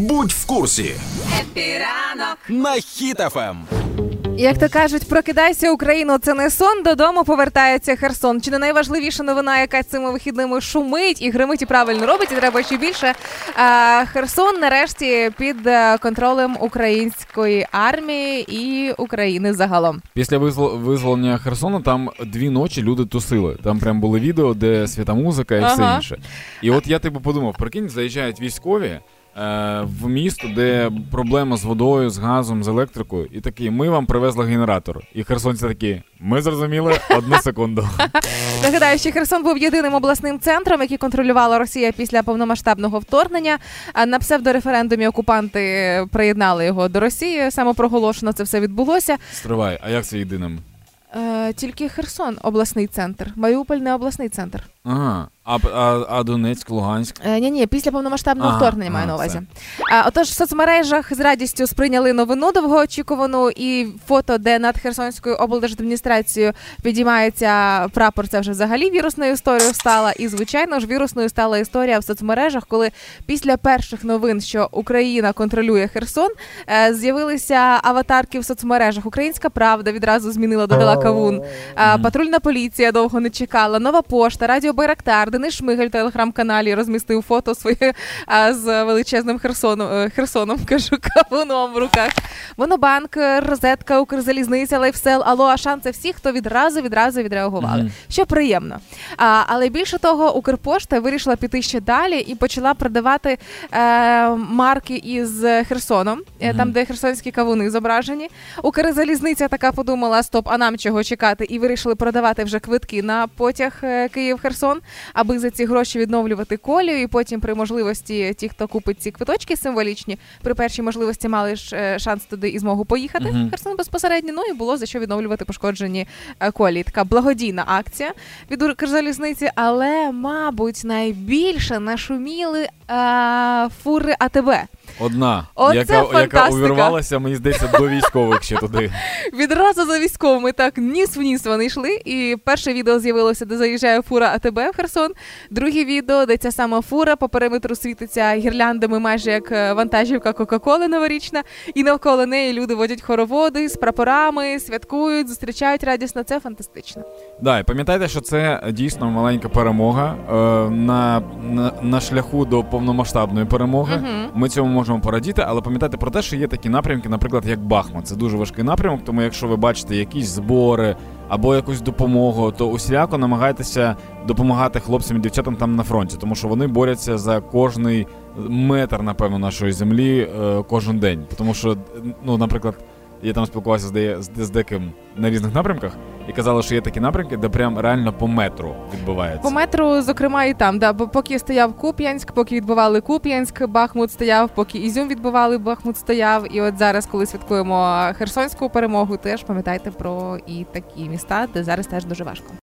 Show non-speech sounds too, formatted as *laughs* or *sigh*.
Будь в курсі Happy ранок на Хіт FM. Як то кажуть, прокидайся Україно, це не сон. Додому повертається Херсон. Чи не найважливіша новина, яка цими вихідними шумить і гримить і правильно робить, і треба ще більше. А, Херсон нарешті під е, контролем української армії і України загалом. Після визволення Херсона там дві ночі люди тусили. Там прям були відео, де свята музика і все інше. І от я типу подумав, прикинь, заїжджають військові. Е, В місто, де проблема з водою, з газом, з електрикою, і такі, ми вам привезли генератор. І херсонці такі, ми зрозуміли одну секунду. *laughs* Нагадаю, що Херсон був єдиним обласним центром, який контролювала Росія після повномасштабного вторгнення. На псевдореферендумі окупанти приєднали його до Росії. Самопроголошено це все відбулося. Стривай, а як це єдиним? Е, тільки Херсон обласний центр. Маріуполь не обласний центр. Ага. А, а, а Донецьк, Луганськ? Е, ні, ні, після повномасштабного Ага, вторгнення маю ага, на увазі. А, отож, в соцмережах з радістю сприйняли новину довгоочікувану, і фото, де над Херсонською облдержадміністрацією підіймається прапор, це вже взагалі вірусною історією стала. І звичайно ж вірусною стала історія в соцмережах, коли після перших новин, що Україна контролює Херсон, е, з'явилися аватарки в соцмережах. Українська правда відразу змінила, додала кавун. Патрульна поліція довго не чекала. Нова пошта, радіо Байрактар, Денис Шмигаль в телеграм-каналі розмістив фото своє з величезним Херсоном, е, Херсоном, кажу, кавуном в руках. Монобанк, розетка, Укрзалізниця, lifecell, Алло, Ашан це всі, хто відразу відразу відреагували. Мгм. Що приємно. А, але більше того, Укрпошта вирішила піти ще далі і почала продавати е, марки із Херсоном, е, Мгм. там, де херсонські кавуни зображені. Укрзалізниця така подумала: стоп, а нам чого чекати? І вирішили продавати вже квитки на потяг е, Київ-Херсон, аби за ці гроші відновлювати колію. І потім, при можливості, ті, хто купить ці квиточки символічні, при першій можливості мали ж е, шанс туди і змогу поїхати в Херсон безпосередньо. Ну і було за що відновлювати пошкоджені е, колії. Така благодійна акція від Укрзалізниці, але, мабуть, найбільше нашуміли а, фури АТБ. Одна, Оце яка, яка увірвалася, мені здається, до військових ще туди. *laughs* Відразу за військовими так ніс в ніс вони йшли. І перше відео з'явилося, де заїжджає фура АТБ в Херсон. Друге відео, де ця сама фура по периметру світиться гірляндами, майже як е, вантажівка Кока-Коли новорічна. І навколо неї люди водять хороводи з прапорами, святкують, зустрічають радісно. Це фантастично. Да, і пам'ятайте, що це дійсно маленька перемога е, на, на, на шляху до повномасштабної перемоги. Мгм. Ми цьому можемо порадіти, але пам'ятайте про те, що є такі напрямки, наприклад, як Бахмут. Це дуже важкий напрямок, тому якщо ви бачите якісь збори або якусь допомогу, то усіляко намагайтеся допомагати хлопцям і дівчатам там на фронті, тому що вони борються за кожний метр, напевно, нашої землі е, кожен день. Тому що, ну, наприклад. Я там спілкувався з, з, деким на різних напрямках і казали, що є такі напрямки, де прям реально по метру відбувається. По метру, зокрема, і там, да, бо поки стояв Куп'янськ, поки відбували Куп'янськ, Бахмут стояв, поки Ізюм відбували, Бахмут стояв. І от зараз, коли святкуємо Херсонську перемогу, теж пам'ятайте про і такі міста, де зараз теж дуже важко.